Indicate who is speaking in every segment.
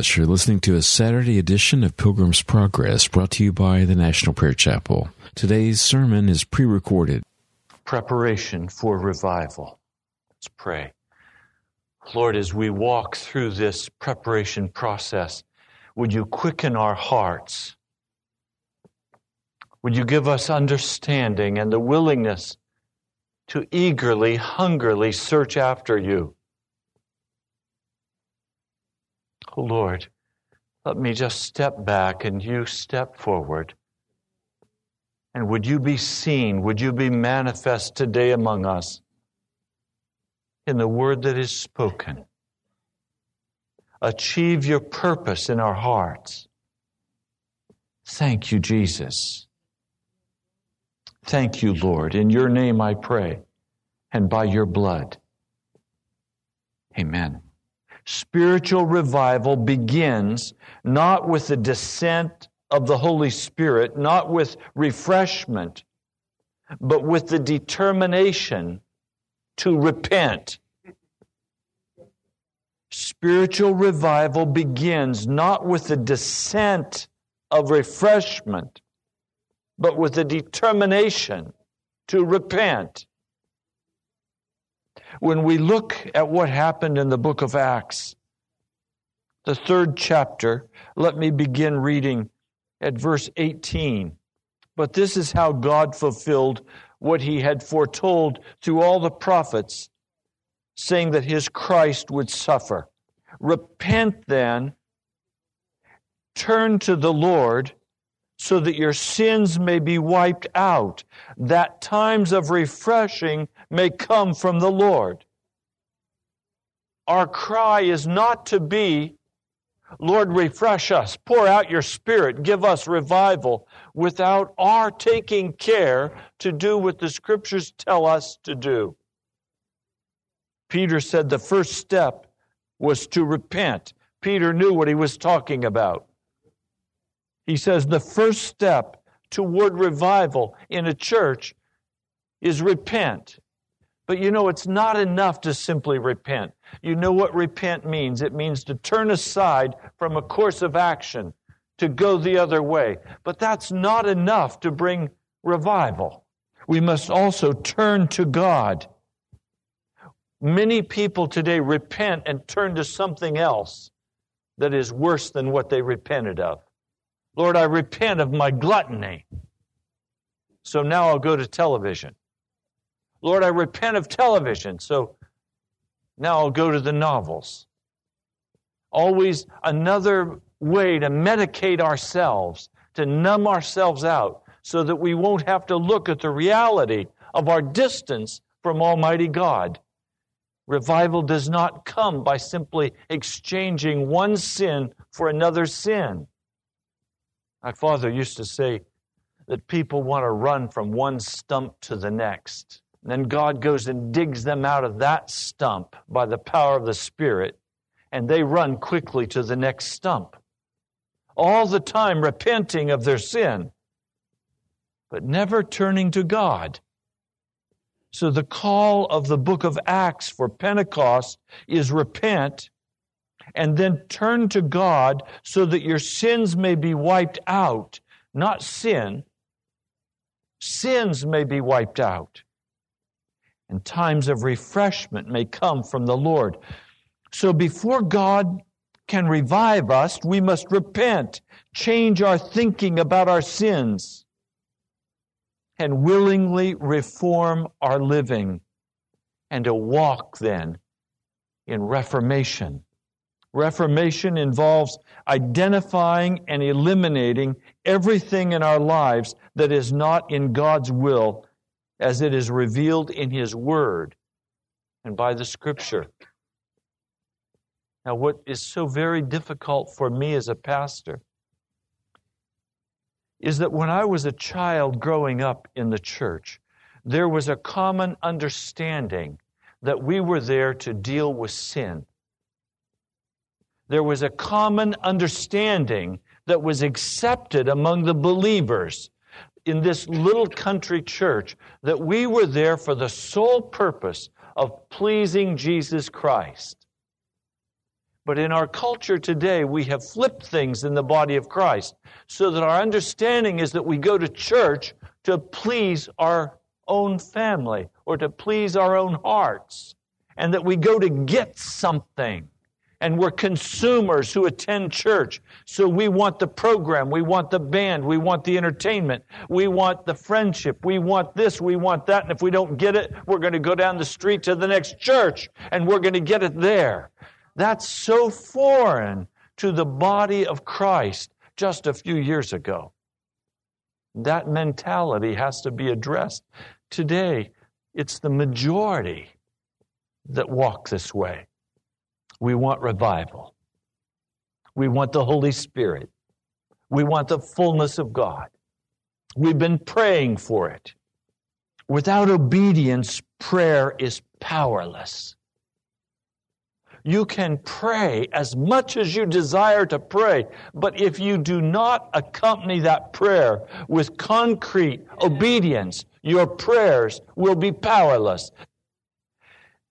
Speaker 1: You're listening to a Saturday edition of Pilgrim's Progress brought to you by the National Prayer Chapel. Today's sermon is pre recorded.
Speaker 2: Preparation for revival. Let's pray. Lord, as we walk through this preparation process, would you quicken our hearts? Would you give us understanding and the willingness to eagerly, hungrily search after you? Oh Lord, let me just step back and you step forward. And would you be seen? Would you be manifest today among us in the word that is spoken? Achieve your purpose in our hearts. Thank you, Jesus. Thank you, Lord. In your name I pray, and by your blood. Amen. Spiritual revival begins not with the descent of the Holy Spirit, not with refreshment, but with the determination to repent. Spiritual revival begins not with the descent of refreshment, but with the determination to repent. When we look at what happened in the book of Acts, the third chapter, let me begin reading at verse 18. But this is how God fulfilled what he had foretold through all the prophets, saying that his Christ would suffer. Repent then, turn to the Lord, so that your sins may be wiped out, that times of refreshing may come from the Lord. Our cry is not to be, Lord, refresh us, pour out your Spirit, give us revival, without our taking care to do what the Scriptures tell us to do. Peter said the first step was to repent. Peter knew what he was talking about. He says the first step toward revival in a church is repent. But you know, it's not enough to simply repent. You know what repent means? It means to turn aside from a course of action, to go the other way. But that's not enough to bring revival. We must also turn to God. Many people today repent and turn to something else that is worse than what they repented of. Lord, I repent of my gluttony. So now I'll go to television. Lord, I repent of television. So now I'll go to the novels. Always another way to medicate ourselves, to numb ourselves out, so that we won't have to look at the reality of our distance from Almighty God. Revival does not come by simply exchanging one sin for another sin. My father used to say that people want to run from one stump to the next. And then God goes and digs them out of that stump by the power of the Spirit, and they run quickly to the next stump. All the time repenting of their sin, but never turning to God. So the call of the book of Acts for Pentecost is repent and then turn to God so that your sins may be wiped out. Not sin, sins may be wiped out. And times of refreshment may come from the Lord. So before God can revive us, we must repent, change our thinking about our sins, and willingly reform our living, and to walk then in reformation. Reformation involves identifying and eliminating everything in our lives that is not in God's will as it is revealed in His Word and by the Scripture. Now, what is so very difficult for me as a pastor is that when I was a child growing up in the church, there was a common understanding that we were there to deal with sin there was a common understanding that was accepted among the believers in this little country church that we were there for the sole purpose of pleasing Jesus Christ. But in our culture today, we have flipped things in the body of Christ so that our understanding is that we go to church to please our own family or to please our own hearts, and that we go to get something. And we're consumers who attend church. So we want the program, we want the band, we want the entertainment, we want the friendship, we want this, we want that. And if we don't get it, we're going to go down the street to the next church and we're going to get it there. That's so foreign to the body of Christ just a few years ago. That mentality has to be addressed. Today, it's the majority that walk this way. We want revival. We want the Holy Spirit. We want the fullness of God. We've been praying for it. Without obedience, prayer is powerless. You can pray as much as you desire to pray, but if you do not accompany that prayer with concrete obedience, your prayers will be powerless.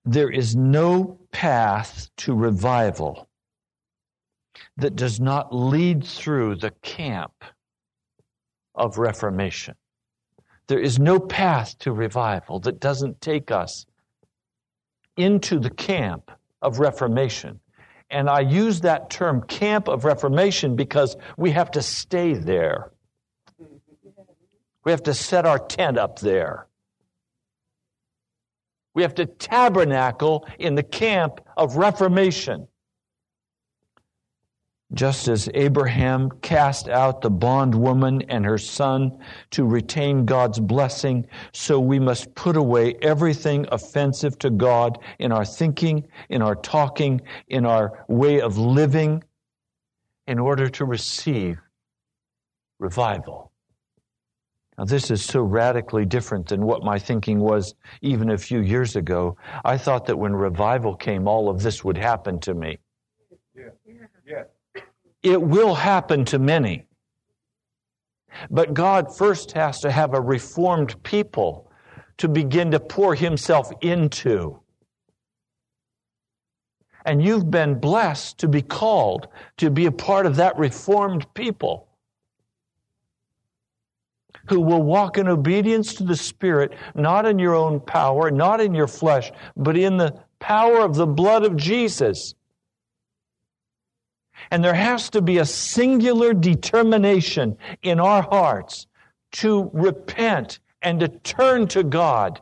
Speaker 2: There is no path to revival that does not lead through the camp of reformation. There is no path to revival that doesn't take us into the camp of reformation. And I use that term camp of reformation because we have to stay there. We have to set our tent up there. We have to tabernacle in the camp of reformation. Just as Abraham cast out the bondwoman and her son to retain God's blessing, so we must put away everything offensive to God in our thinking, in our talking, in our way of living, in order to receive revival. Now, this is so radically different than what my thinking was even a few years ago. I thought that when revival came, all of this would happen to me. Yeah. Yeah. It will happen to many. But God first has to have a reformed people to begin to pour Himself into. And you've been blessed to be called to be a part of that reformed people who will walk in obedience to the Spirit, not in your own power, not in your flesh, but in the power of the blood of Jesus. And there has to be a singular determination in our hearts to repent and to turn to God.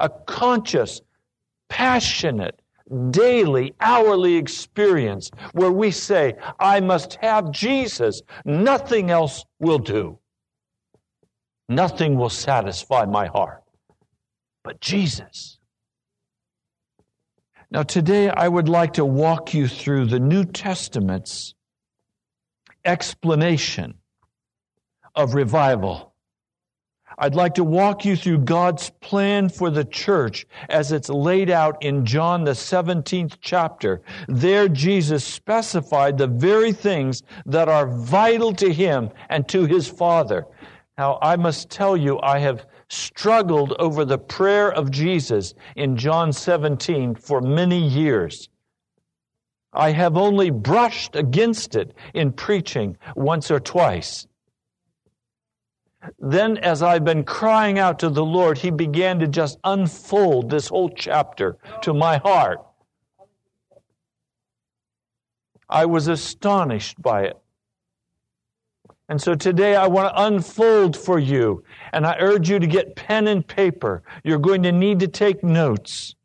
Speaker 2: A conscious, passionate, daily, hourly experience where we say, I must have Jesus. Nothing else will do. Nothing will satisfy my heart but Jesus. Now, today I would like to walk you through the New Testament's explanation of revival. I'd like to walk you through God's plan for the church as it's laid out in John, the 17th chapter. There, Jesus specified the very things that are vital to him and to his Father. Now, I must tell you, I have struggled over the prayer of Jesus in John 17 for many years. I have only brushed against it in preaching once or twice. Then, as I've been crying out to the Lord, He began to just unfold this whole chapter to my heart. I was astonished by it. And so today I want to unfold for you, and I urge you to get pen and paper. You're going to need to take notes.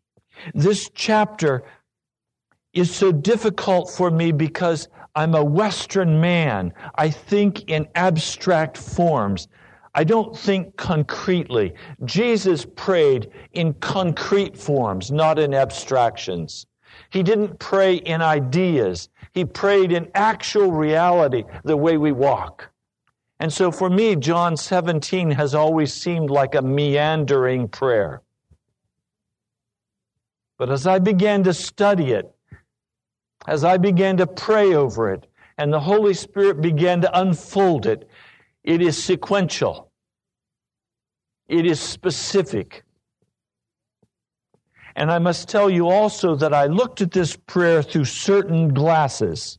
Speaker 2: This chapter is so difficult for me because I'm a Western man. I think in abstract forms. I don't think concretely. Jesus prayed in concrete forms, not in abstractions. He didn't pray in ideas. He prayed in actual reality, the way we walk. And so for me, John 17 has always seemed like a meandering prayer. But as I began to study it, as I began to pray over it, and the Holy Spirit began to unfold it, it is sequential. It is specific. And I must tell you also that I looked at this prayer through certain glasses.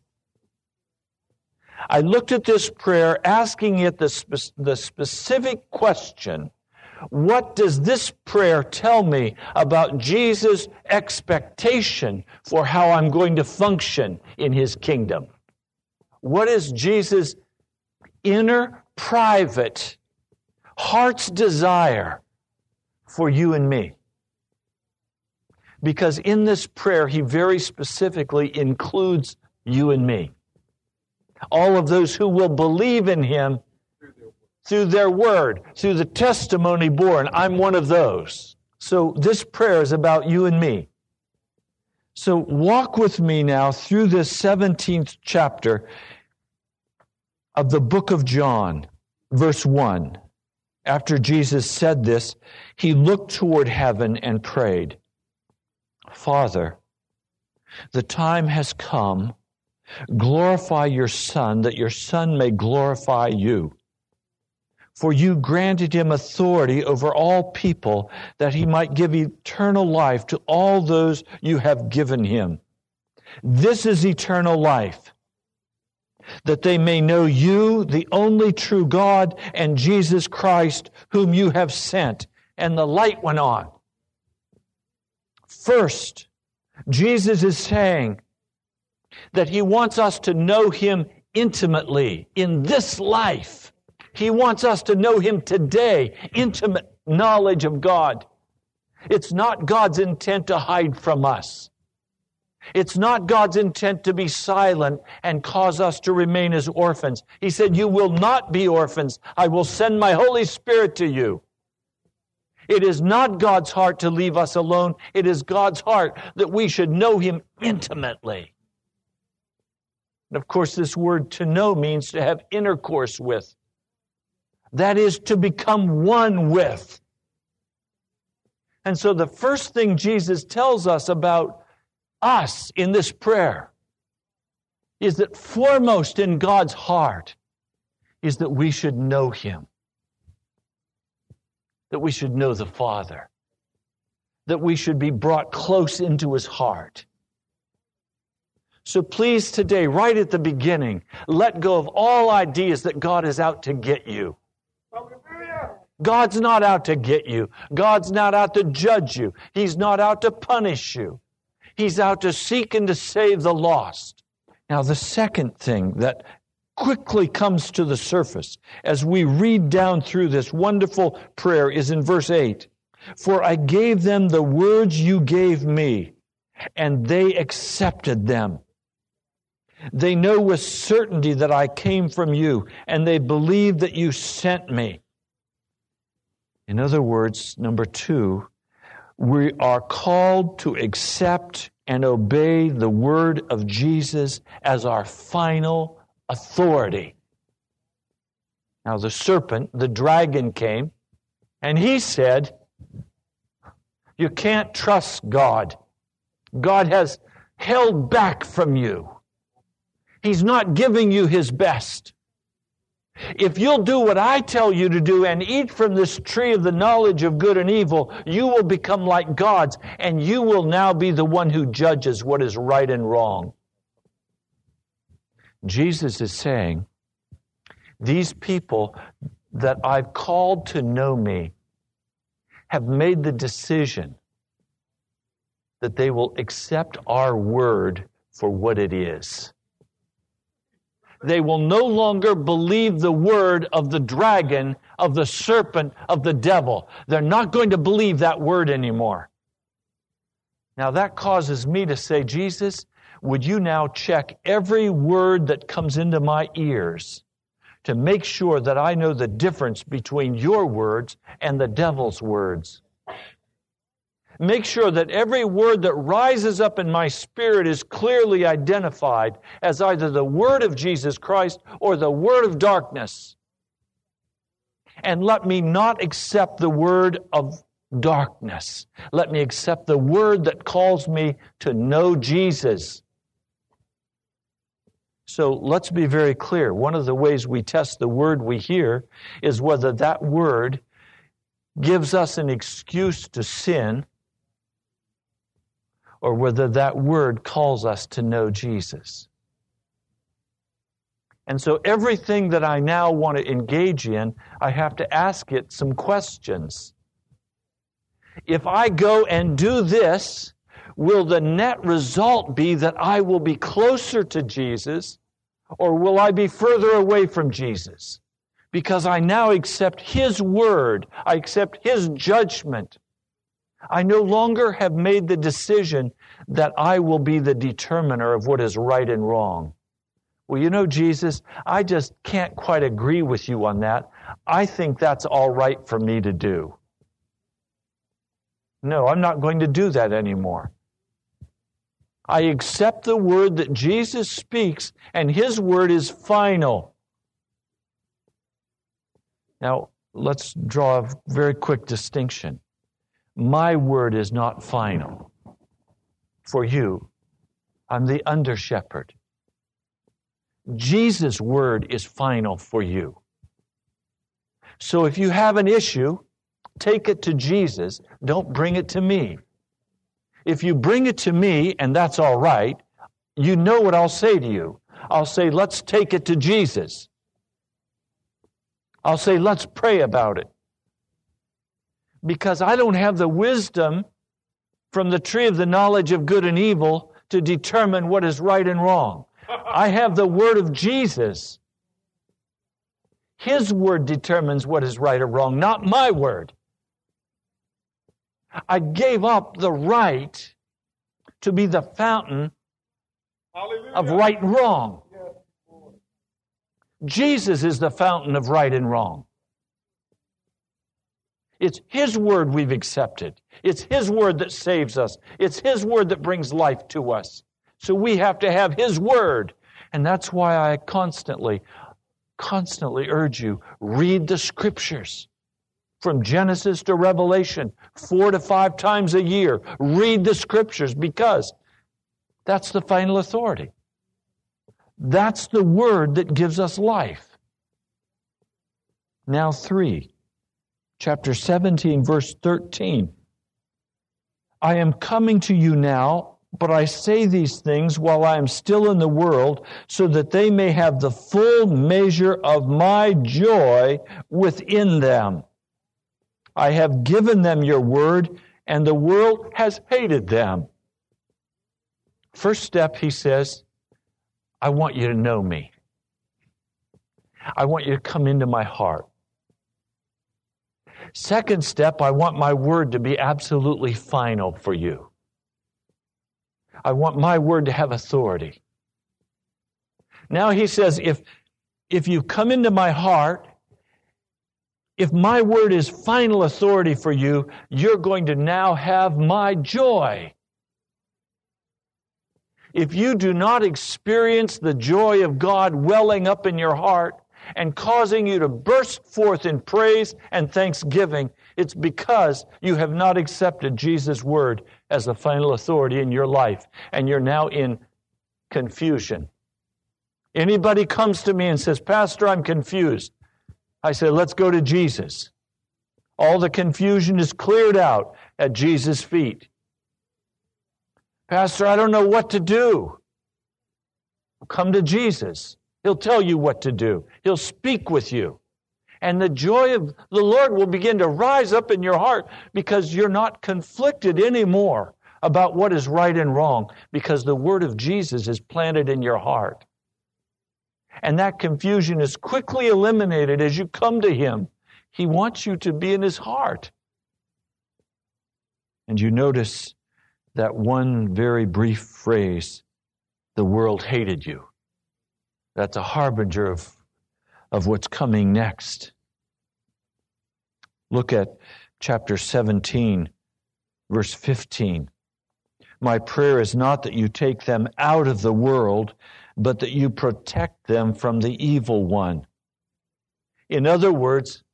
Speaker 2: I looked at this prayer asking it the, spe- the specific question what does this prayer tell me about Jesus' expectation for how I'm going to function in his kingdom? What is Jesus' inner, private, heart's desire for you and me? Because in this prayer, he very specifically includes you and me. All of those who will believe in him through their word, through the testimony borne. I'm one of those. So this prayer is about you and me. So walk with me now through this 17th chapter of the book of John, verse 1. After Jesus said this, he looked toward heaven and prayed, Father, the time has come. Glorify your Son, that your Son may glorify you. For you granted him authority over all people, that he might give eternal life to all those you have given him. This is eternal life, that they may know you, the only true God, and Jesus Christ, whom you have sent. And the light went on. First, Jesus is saying that he wants us to know him intimately in this life. He wants us to know him today, intimate knowledge of God. It's not God's intent to hide from us. It's not God's intent to be silent and cause us to remain as orphans. He said, You will not be orphans. I will send my Holy Spirit to you. It is not God's heart to leave us alone. It is God's heart that we should know Him intimately. And of course, this word to know means to have intercourse with. That is to become one with. And so the first thing Jesus tells us about us in this prayer is that foremost in God's heart is that we should know Him, that we should know the Father, that we should be brought close into His heart. So please today, right at the beginning, let go of all ideas that God is out to get you. God's not out to get you. God's not out to judge you. He's not out to punish you. He's out to seek and to save the lost. Now, the second thing that quickly comes to the surface as we read down through this wonderful prayer is in verse 8 For I gave them the words you gave me, and they accepted them. They know with certainty that I came from you, and they believe that you sent me. In other words, number two, we are called to accept and obey the word of Jesus as our final authority. Now, the serpent, the dragon came, and he said, You can't trust God. God has held back from you. He's not giving you his best. If you'll do what I tell you to do and eat from this tree of the knowledge of good and evil, you will become like gods, and you will now be the one who judges what is right and wrong. Jesus is saying, These people that I've called to know me have made the decision that they will accept our word for what it is they will no longer believe the word of the dragon, of the serpent, of the devil. They're not going to believe that word anymore. Now that causes me to say, Jesus, would you now check every word that comes into my ears to make sure that I know the difference between your words and the devil's words? Make sure that every word that rises up in my spirit is clearly identified as either the word of Jesus Christ or the word of darkness. And let me not accept the word of darkness. Let me accept the word that calls me to know Jesus. So let's be very clear. One of the ways we test the word we hear is whether that word gives us an excuse to sin or whether that word calls us to know Jesus. And so everything that I now want to engage in, I have to ask it some questions. If I go and do this, will the net result be that I will be closer to Jesus or will I be further away from Jesus? Because I now accept His word, I accept His judgment. I no longer have made the decision that I will be the determiner of what is right and wrong. Well, you know, Jesus, I just can't quite agree with you on that. I think that's all right for me to do. No, I'm not going to do that anymore. I accept the word that Jesus speaks, and his word is final. Now, let's draw a very quick distinction. My word is not final for you. I'm the under shepherd. Jesus' word is final for you. So if you have an issue, take it to Jesus. Don't bring it to me. If you bring it to me, and that's all right, you know what I'll say to you. I'll say, let's take it to Jesus. I'll say, let's pray about it. Because I don't have the wisdom from the tree of the knowledge of good and evil to determine what is right and wrong. I have the word of Jesus. His word determines what is right or wrong, not my word. I gave up the right to be the fountain Hallelujah. of right and wrong. Jesus is the fountain of right and wrong. It's His word we've accepted. It's His word that saves us. It's His word that brings life to us. So we have to have His word. And that's why I constantly, constantly urge you read the scriptures from Genesis to Revelation, four to five times a year. Read the scriptures because that's the final authority. That's the word that gives us life. Now, three chapter 17, verse 13. I am coming to you now, but I say these things while I am still in the world, so that they may have the full measure of my joy within them. I have given them your word, and the world has hated them. First step, he says, I want you to know me. I want you to come into my heart. Second step, I want my word to be absolutely final for you. I want my word to have authority. Now he says, if, if you come into my heart, if my word is final authority for you, you're going to now have my joy. If you do not experience the joy of God welling up in your heart, and causing you to burst forth in praise and thanksgiving, it's because you have not accepted Jesus' word as the final authority in your life, and you're now in confusion. Anybody comes to me and says, Pastor, I'm confused. I say, let's go to Jesus. All the confusion is cleared out at Jesus' feet. Pastor, I don't know what to do. Come to Jesus. He'll tell you what to do. He'll speak with you. And the joy of the Lord will begin to rise up in your heart because you're not conflicted anymore about what is right and wrong because the word of Jesus is planted in your heart. And that confusion is quickly eliminated as you come to Him. He wants you to be in His heart. And you notice that one very brief phrase the world hated you. That's a harbinger of, of what's coming next. Look at chapter 17, verse 15. My prayer is not that you take them out of the world, but that you protect them from the evil one. In other words,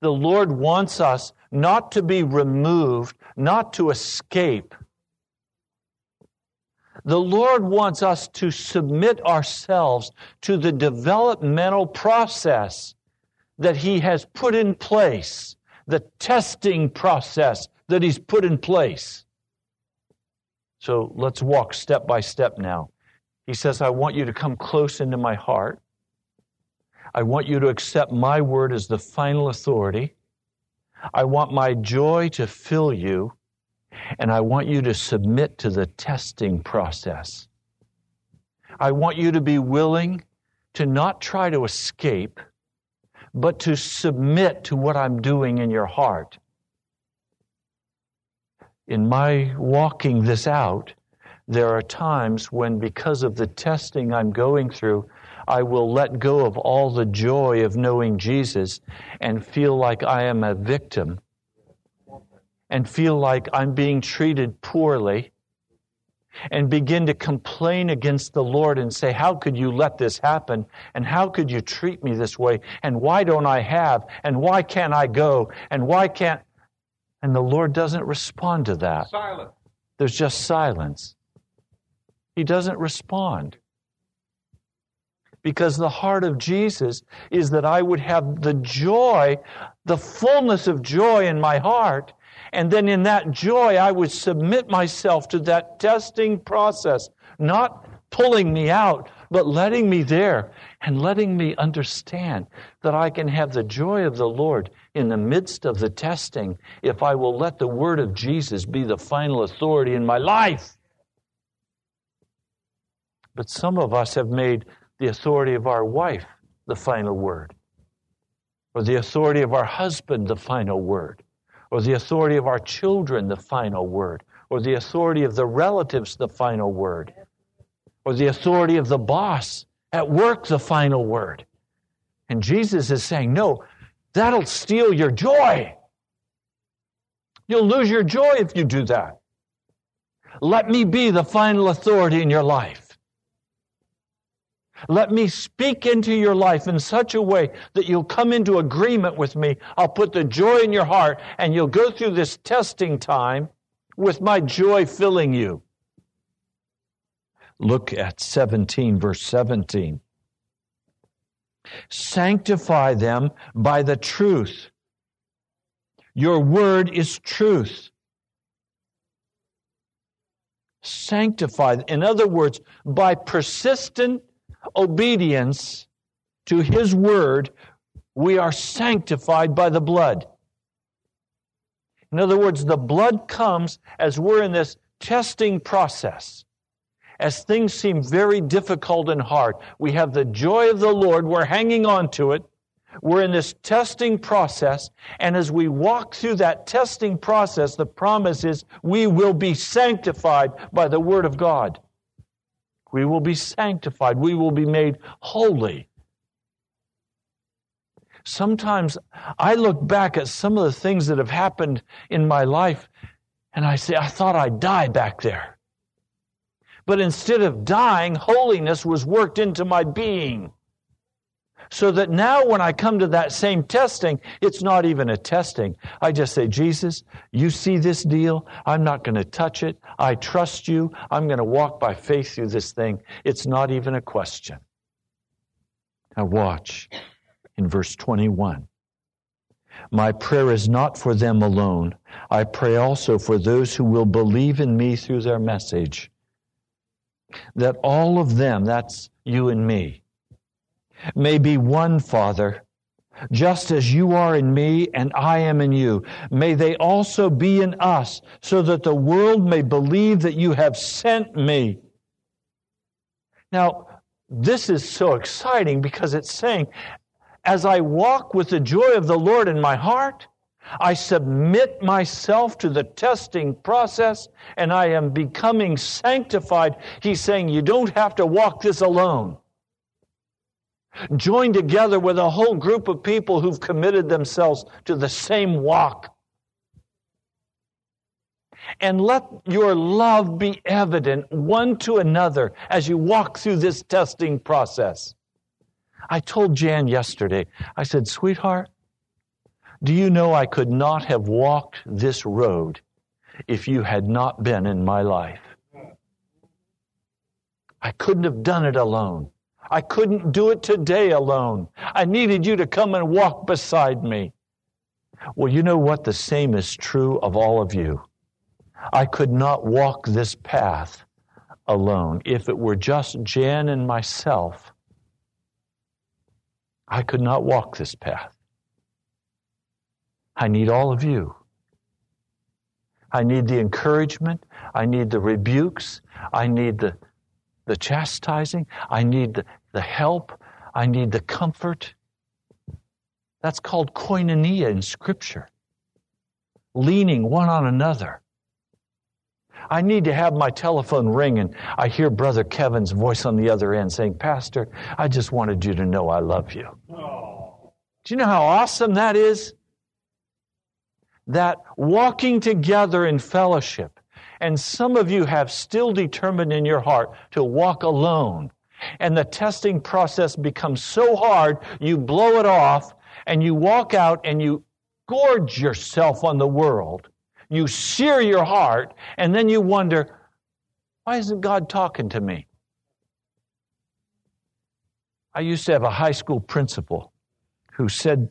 Speaker 2: the Lord wants us not to be removed, not to escape, the Lord wants us to submit ourselves to the developmental process that He has put in place, the testing process that He's put in place. So let's walk step by step now. He says, I want you to come close into my heart. I want you to accept my word as the final authority. I want my joy to fill you, and I want you to submit to the testing process. I want you to be willing to not try to escape, but to submit to what I'm doing in your heart. In my walking this out, there are times when, because of the testing I'm going through, I will let go of all the joy of knowing Jesus and feel like I am a victim and feel like I'm being treated poorly and begin to complain against the Lord and say, How could you let this happen? And how could you treat me this way? And why don't I have? And why can't I go? And why can't. And the Lord doesn't respond to that. Silence. There's just silence. He doesn't respond because the heart of Jesus is that I would have the joy, the fullness of joy in my heart. And then in that joy, I would submit myself to that testing process, not pulling me out, but letting me there and letting me understand that I can have the joy of the Lord in the midst of the testing if I will let the word of Jesus be the final authority in my life. But some of us have made the authority of our wife the final word, or the authority of our husband the final word, or the authority of our children the final word, or the authority of the relatives the final word, or the authority of the boss at work the final word. And Jesus is saying, no, that'll steal your joy. You'll lose your joy if you do that. Let me be the final authority in your life. Let me speak into your life in such a way that you'll come into agreement with me. I'll put the joy in your heart and you'll go through this testing time with my joy filling you. Look at 17, verse 17. Sanctify them by the truth. Your word is truth. Sanctify. In other words, by persistent obedience to His word, we are sanctified by the blood. In other words, the blood comes as we're in this testing process. As things seem very difficult and hard, we have the joy of the Lord, we're hanging on to it. We're in this testing process, and as we walk through that testing process, the promise is we will be sanctified by the Word of God. We will be sanctified. We will be made holy. Sometimes I look back at some of the things that have happened in my life and I say, I thought I'd die back there. But instead of dying, holiness was worked into my being. So that now when I come to that same testing, it's not even a testing. I just say, Jesus, you see this deal. I'm not going to touch it. I trust you. I'm going to walk by faith through this thing. It's not even a question. Now watch in verse 21. My prayer is not for them alone. I pray also for those who will believe in me through their message. That all of them, that's you and me, may be one, Father, just as you are in me and I am in you. May they also be in us, so that the world may believe that you have sent me. Now, this is so exciting because it's saying, as I walk with the joy of the Lord in my heart, I submit myself to the testing process and I am becoming sanctified. He's saying, You don't have to walk this alone join together with a whole group of people who've committed themselves to the same walk. And let your love be evident one to another as you walk through this testing process. I told Jan yesterday, I said, sweetheart, do you know I could not have walked this road if you had not been in my life? I couldn't have done it alone. I couldn't do it today alone. I needed you to come and walk beside me. Well, you know what? The same is true of all of you. I could not walk this path alone. If it were just Jan and myself, I could not walk this path. I need all of you. I need the encouragement. I need the rebukes. I need the, the chastising. I need the, help. I need the comfort. That's called koinonia in Scripture. Leaning one on another. I need to have my telephone ring and I hear Brother Kevin's voice on the other end saying, Pastor, I just wanted you to know I love you. Oh. Do you know how awesome that is? That walking together in fellowship, and some of you have still determined in your heart to walk alone, and the testing process becomes so hard, you blow it off, and you walk out and you gorge yourself on the world you sear your heart, and then you wonder, why isn't God talking to me? I used to have a high school principal who said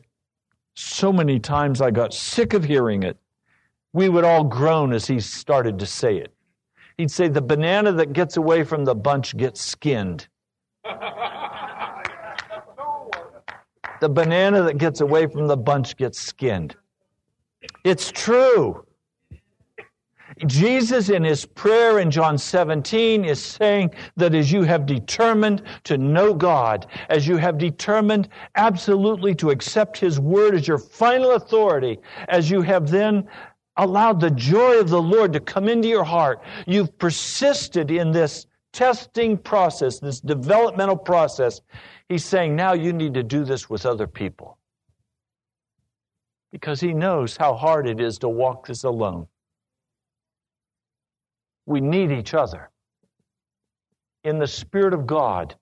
Speaker 2: so many times I got sick of hearing it. We would all groan as he started to say it. He'd say, The banana that gets away from the bunch gets skinned. the banana that gets away from the bunch gets skinned. It's true. Jesus, in his prayer in John 17, is saying that as you have determined to know God, as you have determined absolutely to accept his word as your final authority, as you have then allowed the joy of the Lord to come into your heart, you've persisted in this testing process, this developmental process. He's saying now you need to do this with other people. Because he knows how hard it is to walk this alone. We need each other. In the Spirit of God,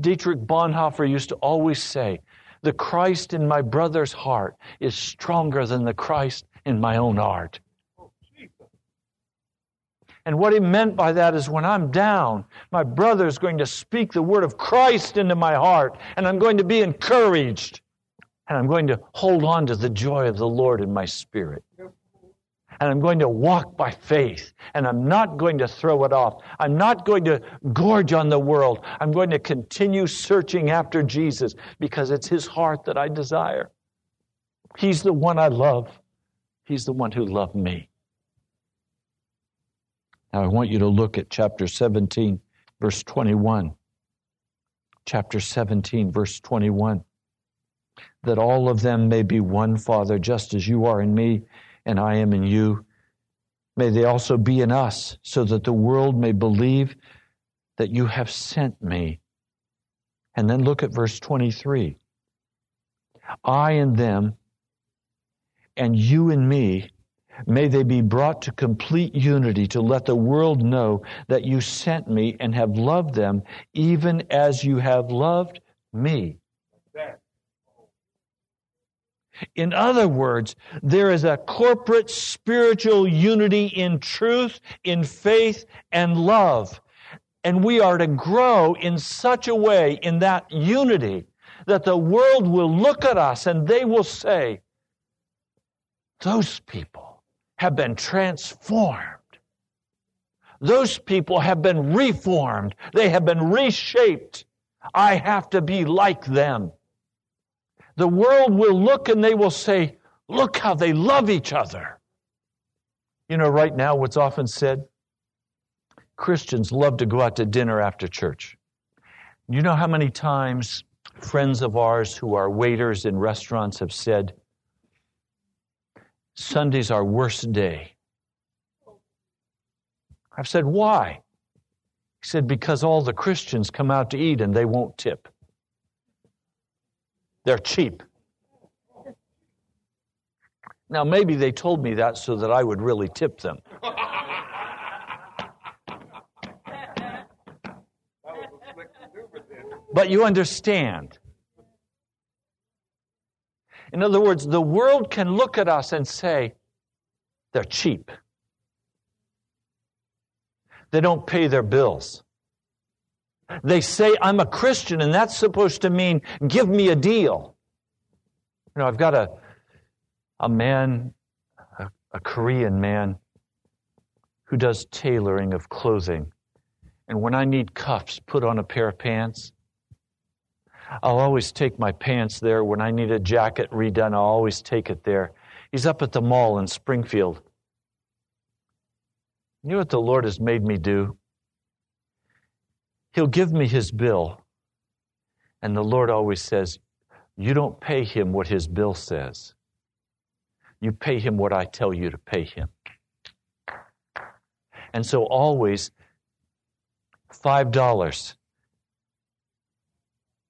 Speaker 2: Dietrich Bonhoeffer used to always say, The Christ in my brother's heart is stronger than the Christ in my own heart. And what he meant by that is when I'm down, my brother is going to speak the word of Christ into my heart, and I'm going to be encouraged, and I'm going to hold on to the joy of the Lord in my spirit and I'm going to walk by faith and I'm not going to throw it off. I'm not going to gorge on the world. I'm going to continue searching after Jesus because it's his heart that I desire. He's the one I love. He's the one who loved me. Now I want you to look at chapter 17, verse 21. Chapter 17, verse 21. That all of them may be one, Father, just as you are in me and I am in you. May they also be in us, so that the world may believe that you have sent me. And then look at verse 23. I and them, and you and me, may they be brought to complete unity to let the world know that you sent me and have loved them even as you have loved me. In other words, there is a corporate spiritual unity in truth, in faith, and love. And we are to grow in such a way in that unity that the world will look at us and they will say, Those people have been transformed. Those people have been reformed. They have been reshaped. I have to be like them the world will look and they will say, Look how they love each other. You know, right now, what's often said? Christians love to go out to dinner after church. You know how many times friends of ours who are waiters in restaurants have said, Sunday's our worst day. I've said, why? He said, because all the Christians come out to eat and they won't tip. They're cheap. Now, maybe they told me that so that I would really tip them. but you understand. In other words, the world can look at us and say, they're cheap. They don't pay their bills. They say I'm a Christian, and that's supposed to mean give me a deal. You know, I've got a, a man, a a Korean man who does tailoring of clothing. And when I need cuffs put on a pair of pants, I'll always take my pants there. When I need a jacket redone, I'll always take it there. He's up at the mall in Springfield. You know what the Lord has made me do? He'll give me his bill. And the Lord always says, You don't pay him what his bill says. You pay him what I tell you to pay him. And so always $5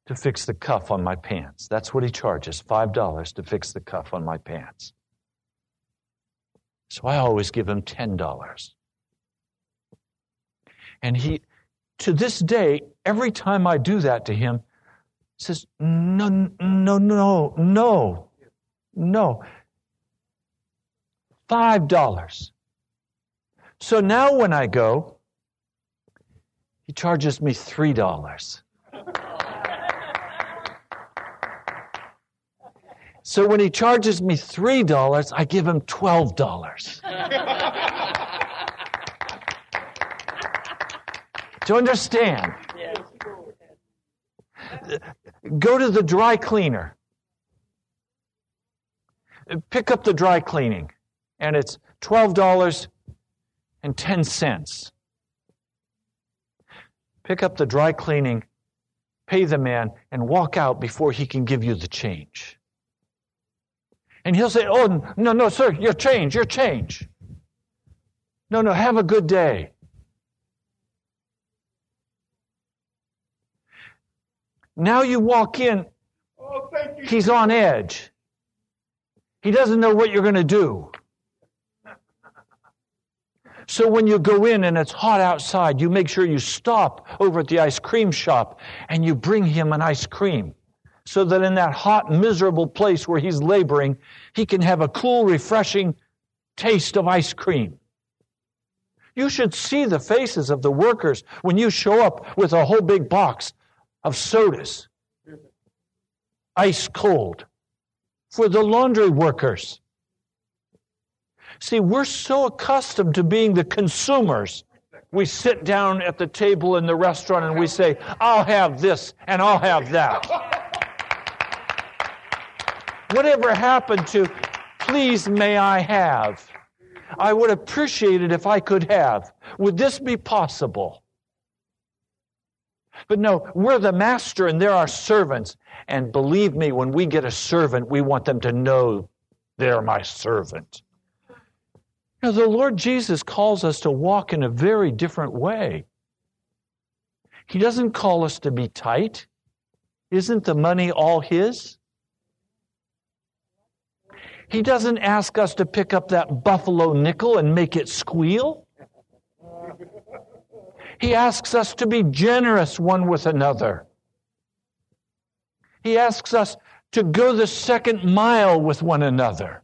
Speaker 2: to fix the cuff on my pants. That's what he charges $5 to fix the cuff on my pants. So I always give him $10. And he, to this day, every time I do that to him, he says, No, no, no, no, no. Five dollars. So now when I go, he charges me three dollars. So when he charges me $3, I give him $12. to understand. Go to the dry cleaner. Pick up the dry cleaning, and it's $12.10. Pick up the dry cleaning, pay the man, and walk out before he can give you the change. And he'll say, Oh, no, no, sir, your change, your change. No, no, have a good day. Now you walk in, he's on edge. He doesn't know what you're going to do. So when you go in and it's hot outside, you make sure you stop over at the ice cream shop and you bring him an ice cream so that in that hot, miserable place where he's laboring, he can have a cool, refreshing taste of ice cream. You should see the faces of the workers when you show up with a whole big box of sodas, ice cold, for the laundry workers. See, we're so accustomed to being the consumers. We sit down at the table in the restaurant and we say, I'll have this and I'll have that. Whatever happened to, please may I have? I would appreciate it if I could have. Would this be possible? But no, we're the master and they're our servants. And believe me, when we get a servant, we want them to know they're my servant. Now, the Lord Jesus calls us to walk in a very different way. He doesn't call us to be tight. Isn't the money all His? He doesn't ask us to pick up that buffalo nickel and make it squeal. He asks us to be generous one with another. He asks us to go the second mile with one another.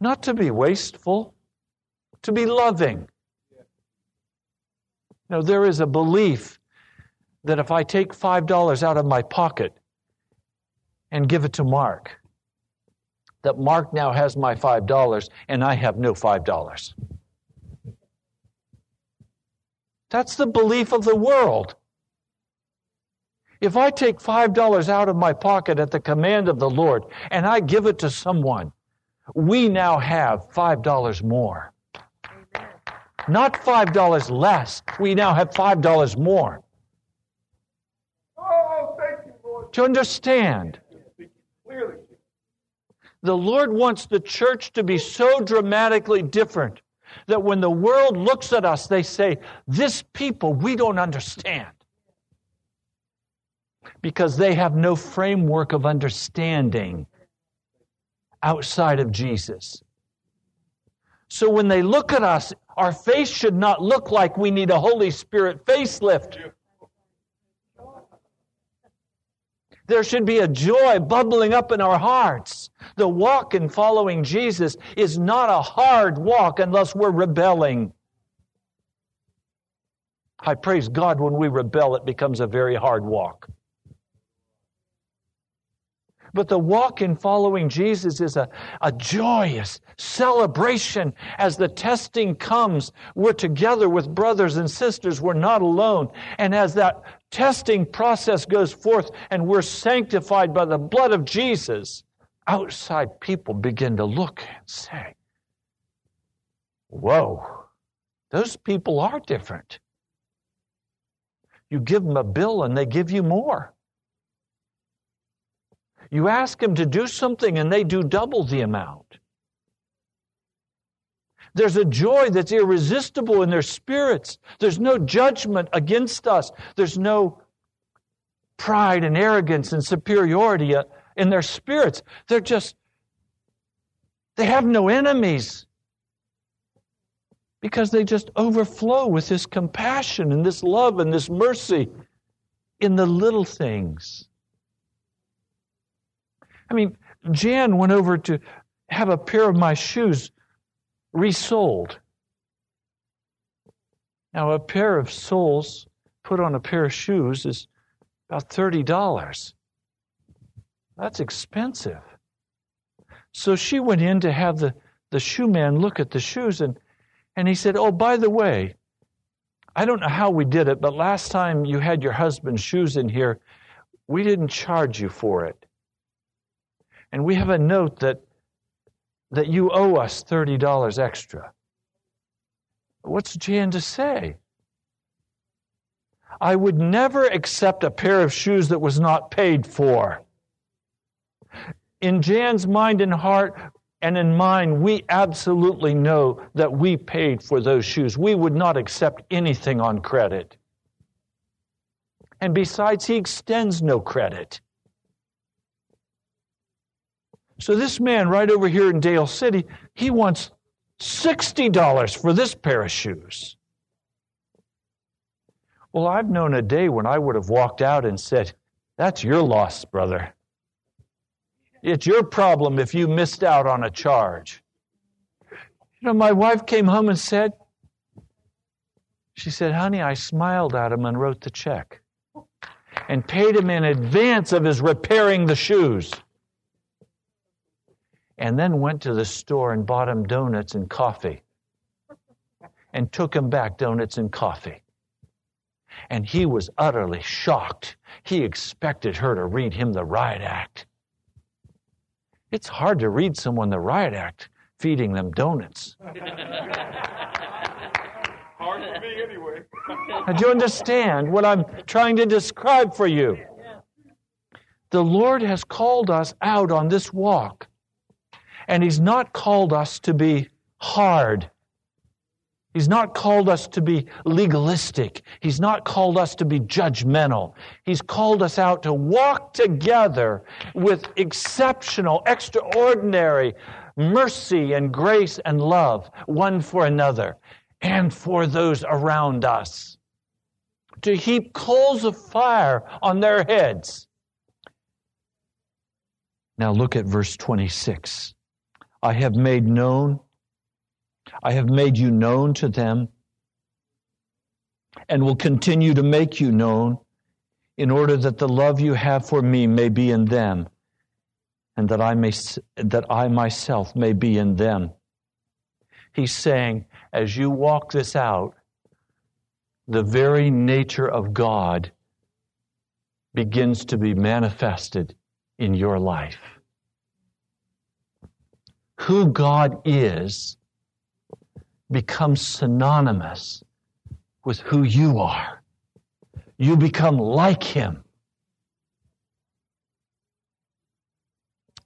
Speaker 2: Not to be wasteful, to be loving. Now, there is a belief that if I take $5 out of my pocket and give it to Mark, that Mark now has my $5 and I have no $5. That's the belief of the world. If I take $5 out of my pocket at the command of the Lord and I give it to someone, we now have $5 more. Not $5 less, we now have $5 more. Oh, thank you, Lord. To understand, the Lord wants the church to be so dramatically different that when the world looks at us, they say, This people we don't understand. Because they have no framework of understanding outside of Jesus. So when they look at us, our face should not look like we need a Holy Spirit facelift. There should be a joy bubbling up in our hearts. The walk in following Jesus is not a hard walk unless we're rebelling. I praise God when we rebel, it becomes a very hard walk. But the walk in following Jesus is a, a joyous celebration as the testing comes. We're together with brothers and sisters. We're not alone. And as that testing process goes forth and we're sanctified by the blood of Jesus, outside people begin to look and say, Whoa, those people are different. You give them a bill and they give you more. You ask them to do something and they do double the amount. There's a joy that's irresistible in their spirits. There's no judgment against us. There's no pride and arrogance and superiority in their spirits. They're just, they have no enemies because they just overflow with this compassion and this love and this mercy in the little things. I mean, Jan went over to have a pair of my shoes resold. Now, a pair of soles put on a pair of shoes is about $30. That's expensive. So she went in to have the, the shoe man look at the shoes, and, and he said, Oh, by the way, I don't know how we did it, but last time you had your husband's shoes in here, we didn't charge you for it. And we have a note that, that you owe us $30 extra. What's Jan to say? I would never accept a pair of shoes that was not paid for. In Jan's mind and heart, and in mine, we absolutely know that we paid for those shoes. We would not accept anything on credit. And besides, he extends no credit. So this man right over here in Dale City, he wants $60 for this pair of shoes. Well, I've known a day when I would have walked out and said, That's your loss, brother. It's your problem if you missed out on a charge. You know, my wife came home and said, She said, Honey, I smiled at him and wrote the check and paid him in advance of his repairing the shoes and then went to the store and bought him donuts and coffee and took him back donuts and coffee. And he was utterly shocked. He expected her to read him the riot act. It's hard to read someone the riot act feeding them donuts.
Speaker 3: hard for me anyway.
Speaker 2: do you understand what I'm trying to describe for you? The Lord has called us out on this walk and He's not called us to be hard. He's not called us to be legalistic. He's not called us to be judgmental. He's called us out to walk together with exceptional, extraordinary mercy and grace and love one for another and for those around us. To heap coals of fire on their heads. Now look at verse 26. I have made known, I have made you known to them, and will continue to make you known in order that the love you have for me may be in them and that I may that I myself may be in them. He's saying as you walk this out the very nature of God begins to be manifested in your life who God is becomes synonymous with who you are. You become like Him.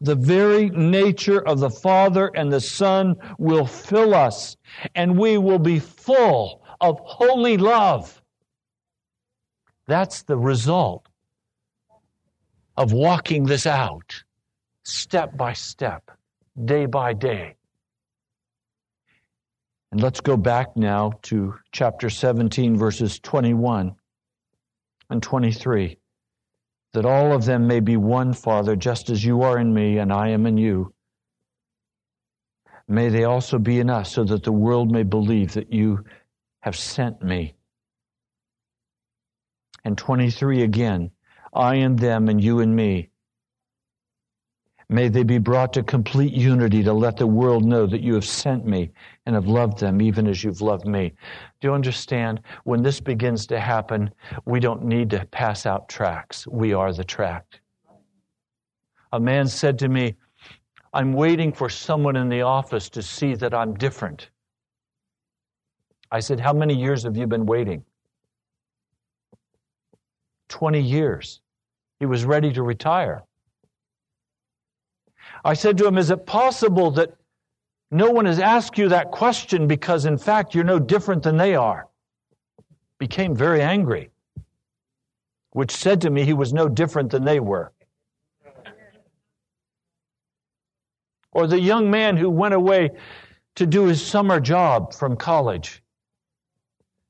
Speaker 2: The very nature of the Father and the Son will fill us, and we will be full of holy love. That's the result of walking this out step by step day by day. And let's go back now to chapter 17, verses 21 and 23. That all of them may be one, Father, just as you are in me and I am in you. May they also be in us, so that the world may believe that you have sent me. And 23 again, I and them and you and me May they be brought to complete unity to let the world know that you have sent me and have loved them even as you've loved me. Do you understand? When this begins to happen, we don't need to pass out tracts. We are the tract. A man said to me, I'm waiting for someone in the office to see that I'm different. I said, How many years have you been waiting? 20 years. He was ready to retire. I said to him, Is it possible that no one has asked you that question because, in fact, you're no different than they are? Became very angry, which said to me he was no different than they were. Or the young man who went away to do his summer job from college.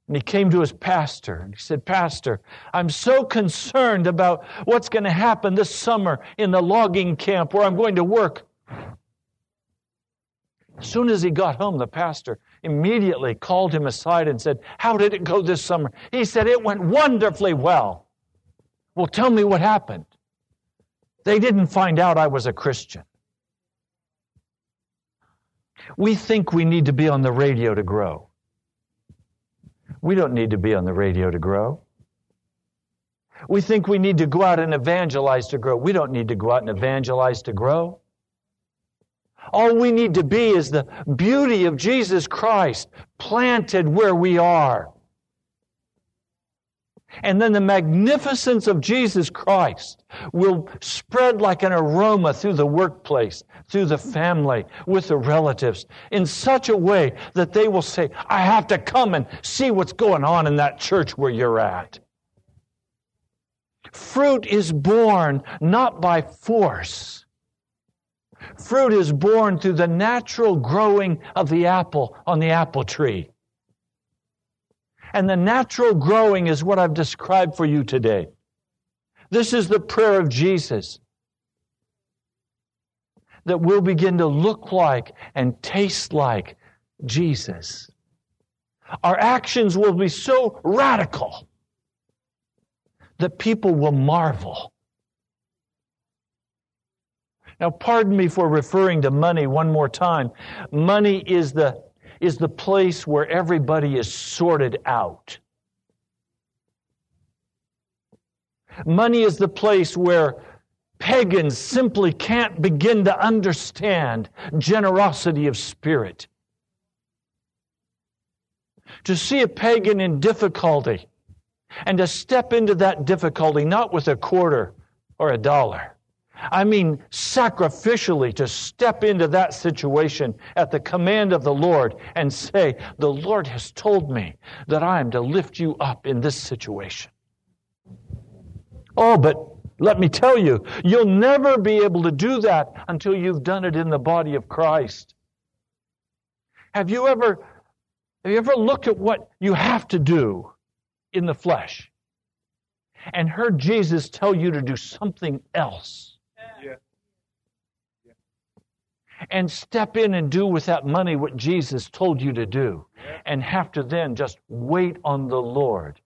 Speaker 2: And he came to his pastor and he said, Pastor, I'm so concerned about what's going to happen this summer in the logging camp where I'm going to work. As soon as he got home, the pastor immediately called him aside and said, How did it go this summer? He said, It went wonderfully well. Well, tell me what happened. They didn't find out I was a Christian. We think we need to be on the radio to grow. We don't need to be on the radio to grow. We think we need to go out and evangelize to grow. We don't need to go out and evangelize to grow. All we need to be is the beauty of Jesus Christ planted where we are. And then the magnificence of Jesus Christ will spread like an aroma through the workplace, through the family, with the relatives, in such a way that they will say, I have to come and see what's going on in that church where you're at. Fruit is borne not by force. Fruit is borne through the natural growing of the apple on the apple tree. And the natural growing is what I've described for you today. This is the prayer of Jesus. That we'll begin to look like and taste like Jesus. Our actions will be so radical that people will marvel. Now, pardon me for referring to money one more time. Money is the is the place where everybody is sorted out. Money is the place where pagans simply can't begin to understand generosity of spirit. To see a pagan in difficulty and to step into that difficulty not with a quarter or a dollar, I mean, sacrificially to step into that situation at the command of the Lord and say, The Lord has told me that I am to lift you up in this situation. Oh, but let me tell you, you'll never be able to do that until you've done it in the body of Christ. Have you ever, have you ever looked at what you have to do in the flesh and heard Jesus tell you to do something else? And step in and do with that money what Jesus told you to do and have to then just wait on the Lord.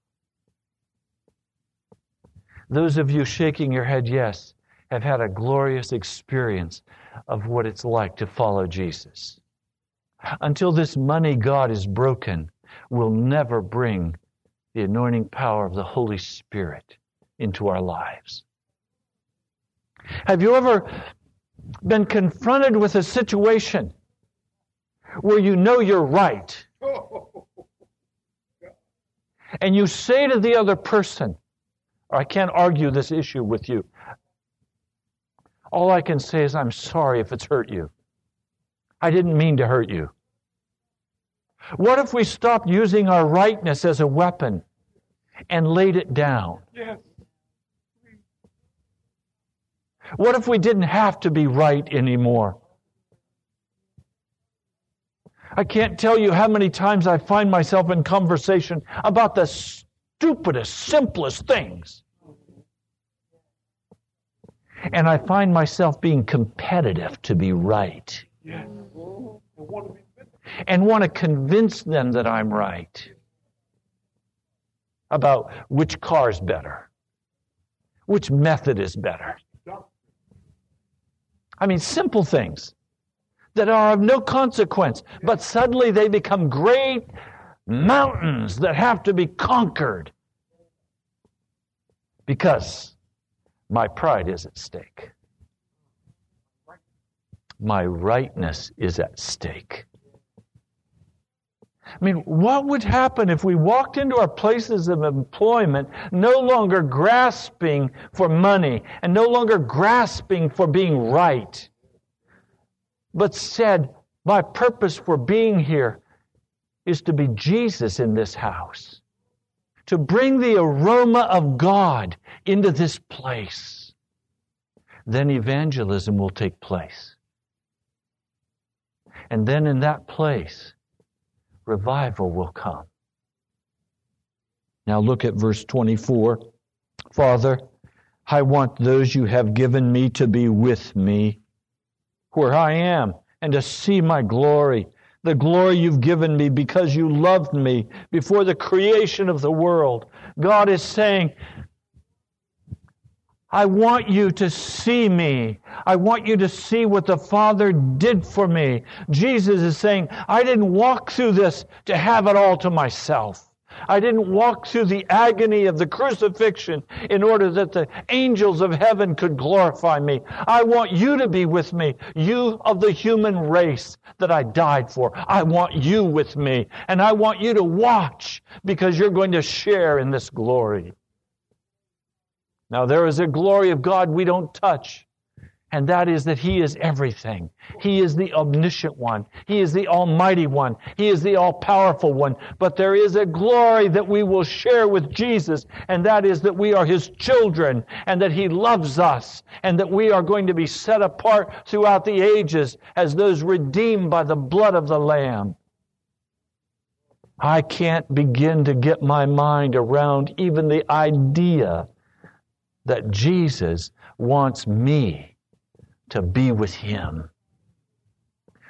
Speaker 2: Those of you shaking your head, yes, have had a glorious experience of what it's like to follow Jesus. Until this money God is broken, will never bring the anointing power of the Holy Spirit into our lives. Have you ever been confronted with a situation where you know you're right, and you say to the other person, I can't argue this issue with you. All I can say is, I'm sorry if it's hurt you. I didn't mean to hurt you. What if we stopped using our rightness as a weapon and laid it down? Yes. What if we didn't have to be right anymore? I can't tell you how many times I find myself in conversation about the stupidest, simplest things. And I find myself being competitive to be right. And want to convince them that I'm right about which car is better, which method is better. I mean, simple things that are of no consequence, but suddenly they become great mountains that have to be conquered because my pride is at stake. My rightness is at stake. I mean, what would happen if we walked into our places of employment no longer grasping for money and no longer grasping for being right, but said, My purpose for being here is to be Jesus in this house, to bring the aroma of God into this place? Then evangelism will take place. And then in that place, revival will come. Now look at verse 24. Father, I want those you have given me to be with me where I am and to see my glory, the glory you've given me because you loved me before the creation of the world. God is saying, I want you to see me. I want you to see what the Father did for me. Jesus is saying, I didn't walk through this to have it all to myself. I didn't walk through the agony of the crucifixion in order that the angels of heaven could glorify me. I want you to be with me, you of the human race that I died for. I want you with me, and I want you to watch because you're going to share in this glory. Now, there is a glory of God we don't touch, and that is that He is everything. He is the omniscient one. He is the almighty one. He is the all powerful one. But there is a glory that we will share with Jesus, and that is that we are His children, and that He loves us, and that we are going to be set apart throughout the ages as those redeemed by the blood of the Lamb. I can't begin to get my mind around even the idea that Jesus wants me to be with Him.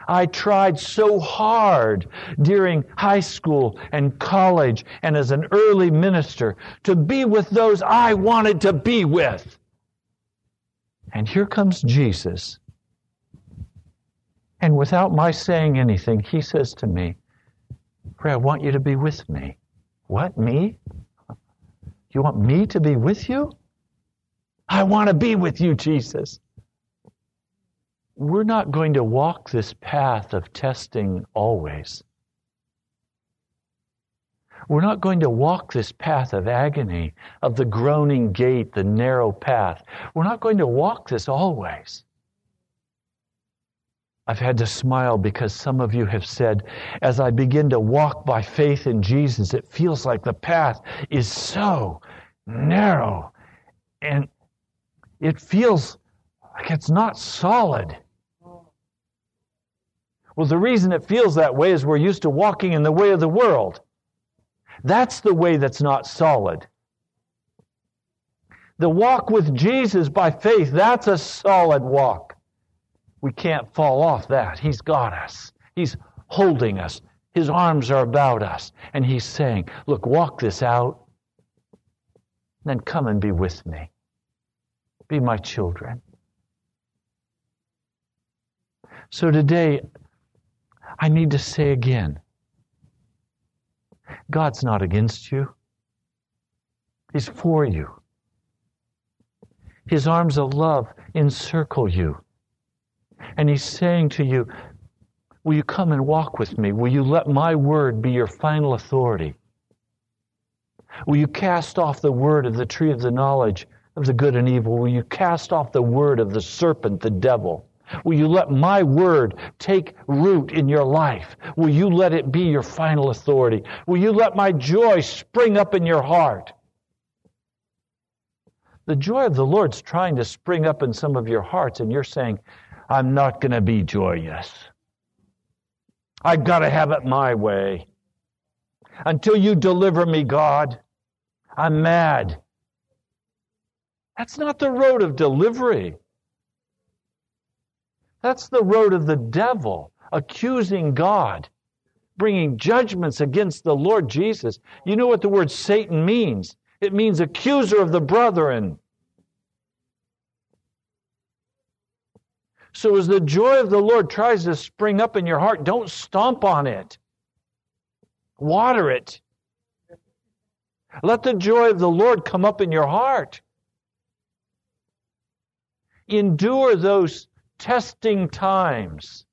Speaker 2: I tried so hard during high school and college and as an early minister to be with those I wanted to be with. And here comes Jesus. And without my saying anything, he says to me, Pray, I want you to be with me. What, me? You want me to be with you? I want to be with you, Jesus. We're not going to walk this path of testing always. We're not going to walk this path of agony, of the groaning gate, the narrow path. We're not going to walk this always. I've had to smile because some of you have said, as I begin to walk by faith in Jesus, it feels like the path is so narrow and it feels like it's not solid. Well, the reason it feels that way is we're used to walking in the way of the world. That's the way that's not solid. The walk with Jesus by faith, that's a solid walk. We can't fall off that. He's got us. He's holding us. His arms are about us. And He's saying, Look, walk this out. Then come and be with me be my children. So today, I need to say again God's not against you, He's for you. His arms of love encircle you. And He's saying to you, Will you come and walk with me? Will you let my word be your final authority? Will you cast off the word of the tree of the knowledge of the good and evil? Will you cast off the word of the serpent, the devil? Will you let my word take root in your life? Will you let it be your final authority? Will you let my joy spring up in your heart? The joy of the Lord's trying to spring up in some of your hearts, and you're saying, I'm not going to be joyous. I've got to have it my way. Until you deliver me, God, I'm mad. That's not the road of delivery. That's the road of the devil, accusing God, bringing judgments against the Lord Jesus. You know what the word Satan means? It means accuser of the brethren. So as the joy of the Lord tries to spring up in your heart, don't stomp on it. Water it. Let the joy of the Lord come up in your heart. Endure those testing times.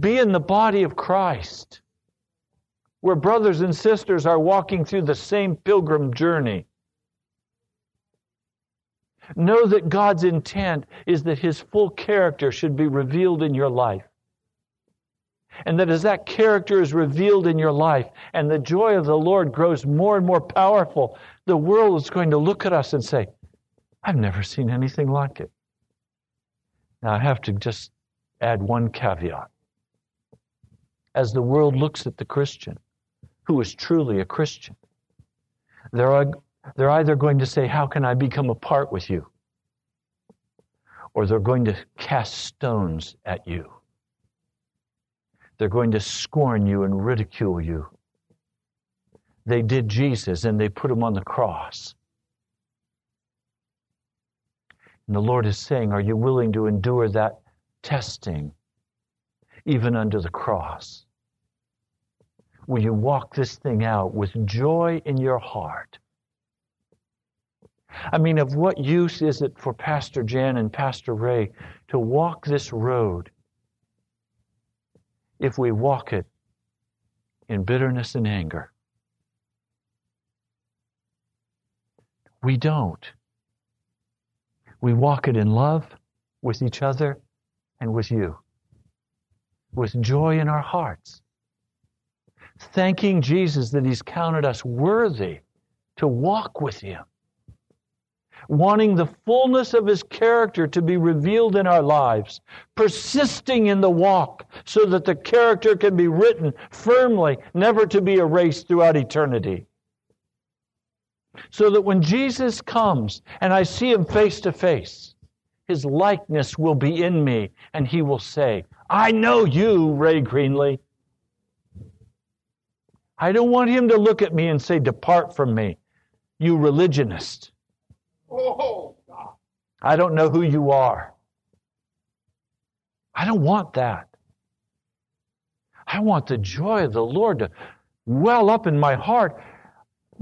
Speaker 2: Be in the body of Christ, where brothers and sisters are walking through the same pilgrim journey. Know that God's intent is that His full character should be revealed in your life. And that as that character is revealed in your life and the joy of the Lord grows more and more powerful, the world is going to look at us and say, I've never seen anything like it. Now, I have to just add one caveat. As the world looks at the Christian, who is truly a Christian, they're, they're either going to say, How can I become a part with you? Or they're going to cast stones at you. They're going to scorn you and ridicule you. They did Jesus and they put him on the cross. And the Lord is saying, Are you willing to endure that testing, even under the cross? Will you walk this thing out with joy in your heart? I mean, of what use is it for Pastor Jan and Pastor Ray to walk this road if we walk it in bitterness and anger? We don't. We walk it in love with each other and with you, with joy in our hearts, thanking Jesus that He's counted us worthy to walk with Him, wanting the fullness of His character to be revealed in our lives, persisting in the walk so that the character can be written firmly, never to be erased throughout eternity. So that when Jesus comes and I see him face to face, his likeness will be in me and he will say, I know you, Ray Greenley. I don't want him to look at me and say, Depart from me, you religionist. Oh, I don't know who you are. I don't want that. I want the joy of the Lord to well up in my heart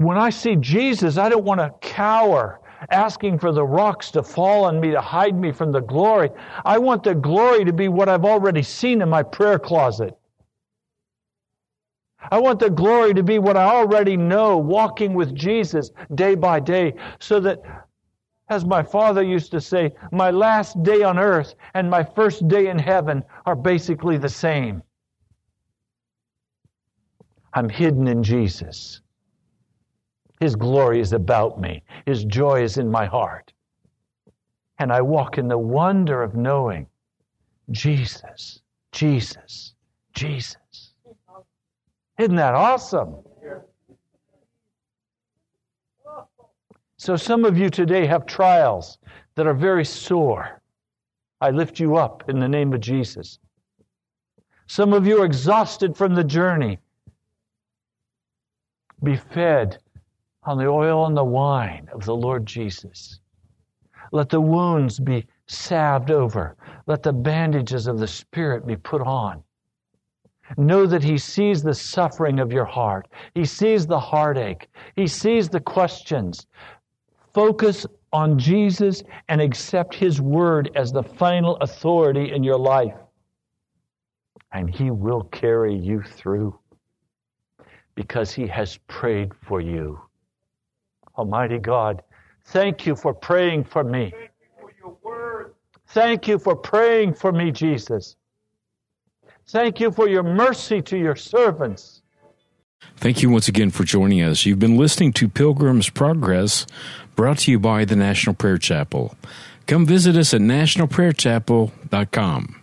Speaker 2: when I see Jesus, I don't want to cower asking for the rocks to fall on me to hide me from the glory. I want the glory to be what I've already seen in my prayer closet. I want the glory to be what I already know, walking with Jesus day by day, so that, as my father used to say, my last day on earth and my first day in heaven are basically the same. I'm hidden in Jesus. His glory is about me. His joy is in my heart. And I walk in the wonder of knowing Jesus, Jesus, Jesus. Isn't that awesome? So, some of you today have trials that are very sore. I lift you up in the name of Jesus. Some of you are exhausted from the journey. Be fed on the oil and the wine of the Lord Jesus. Let the wounds be salved over. Let the bandages of the Spirit be put on. Know that He sees the suffering of your heart. He sees the heartache. He sees the questions. Focus on Jesus and accept His word as the final authority in your life. And He will carry you through because He has prayed for you. Almighty God, thank you for praying for me. Thank you for praying for me, Jesus. Thank you for your mercy to your servants.
Speaker 1: Thank you once again for joining us. You've been listening to Pilgrim's Progress, brought to you by the National Prayer Chapel. Come visit us at nationalprayerchapel.com.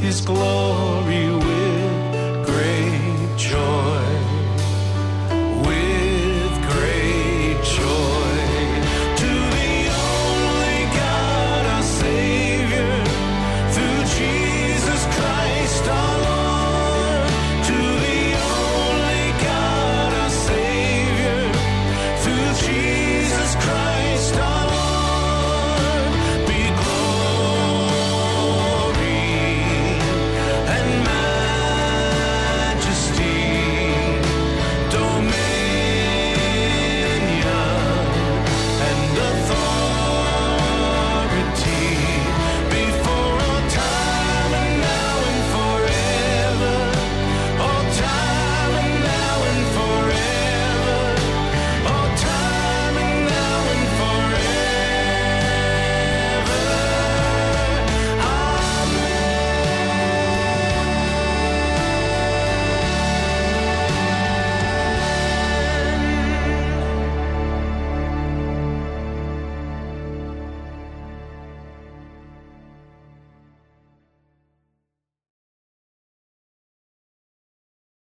Speaker 4: his glory.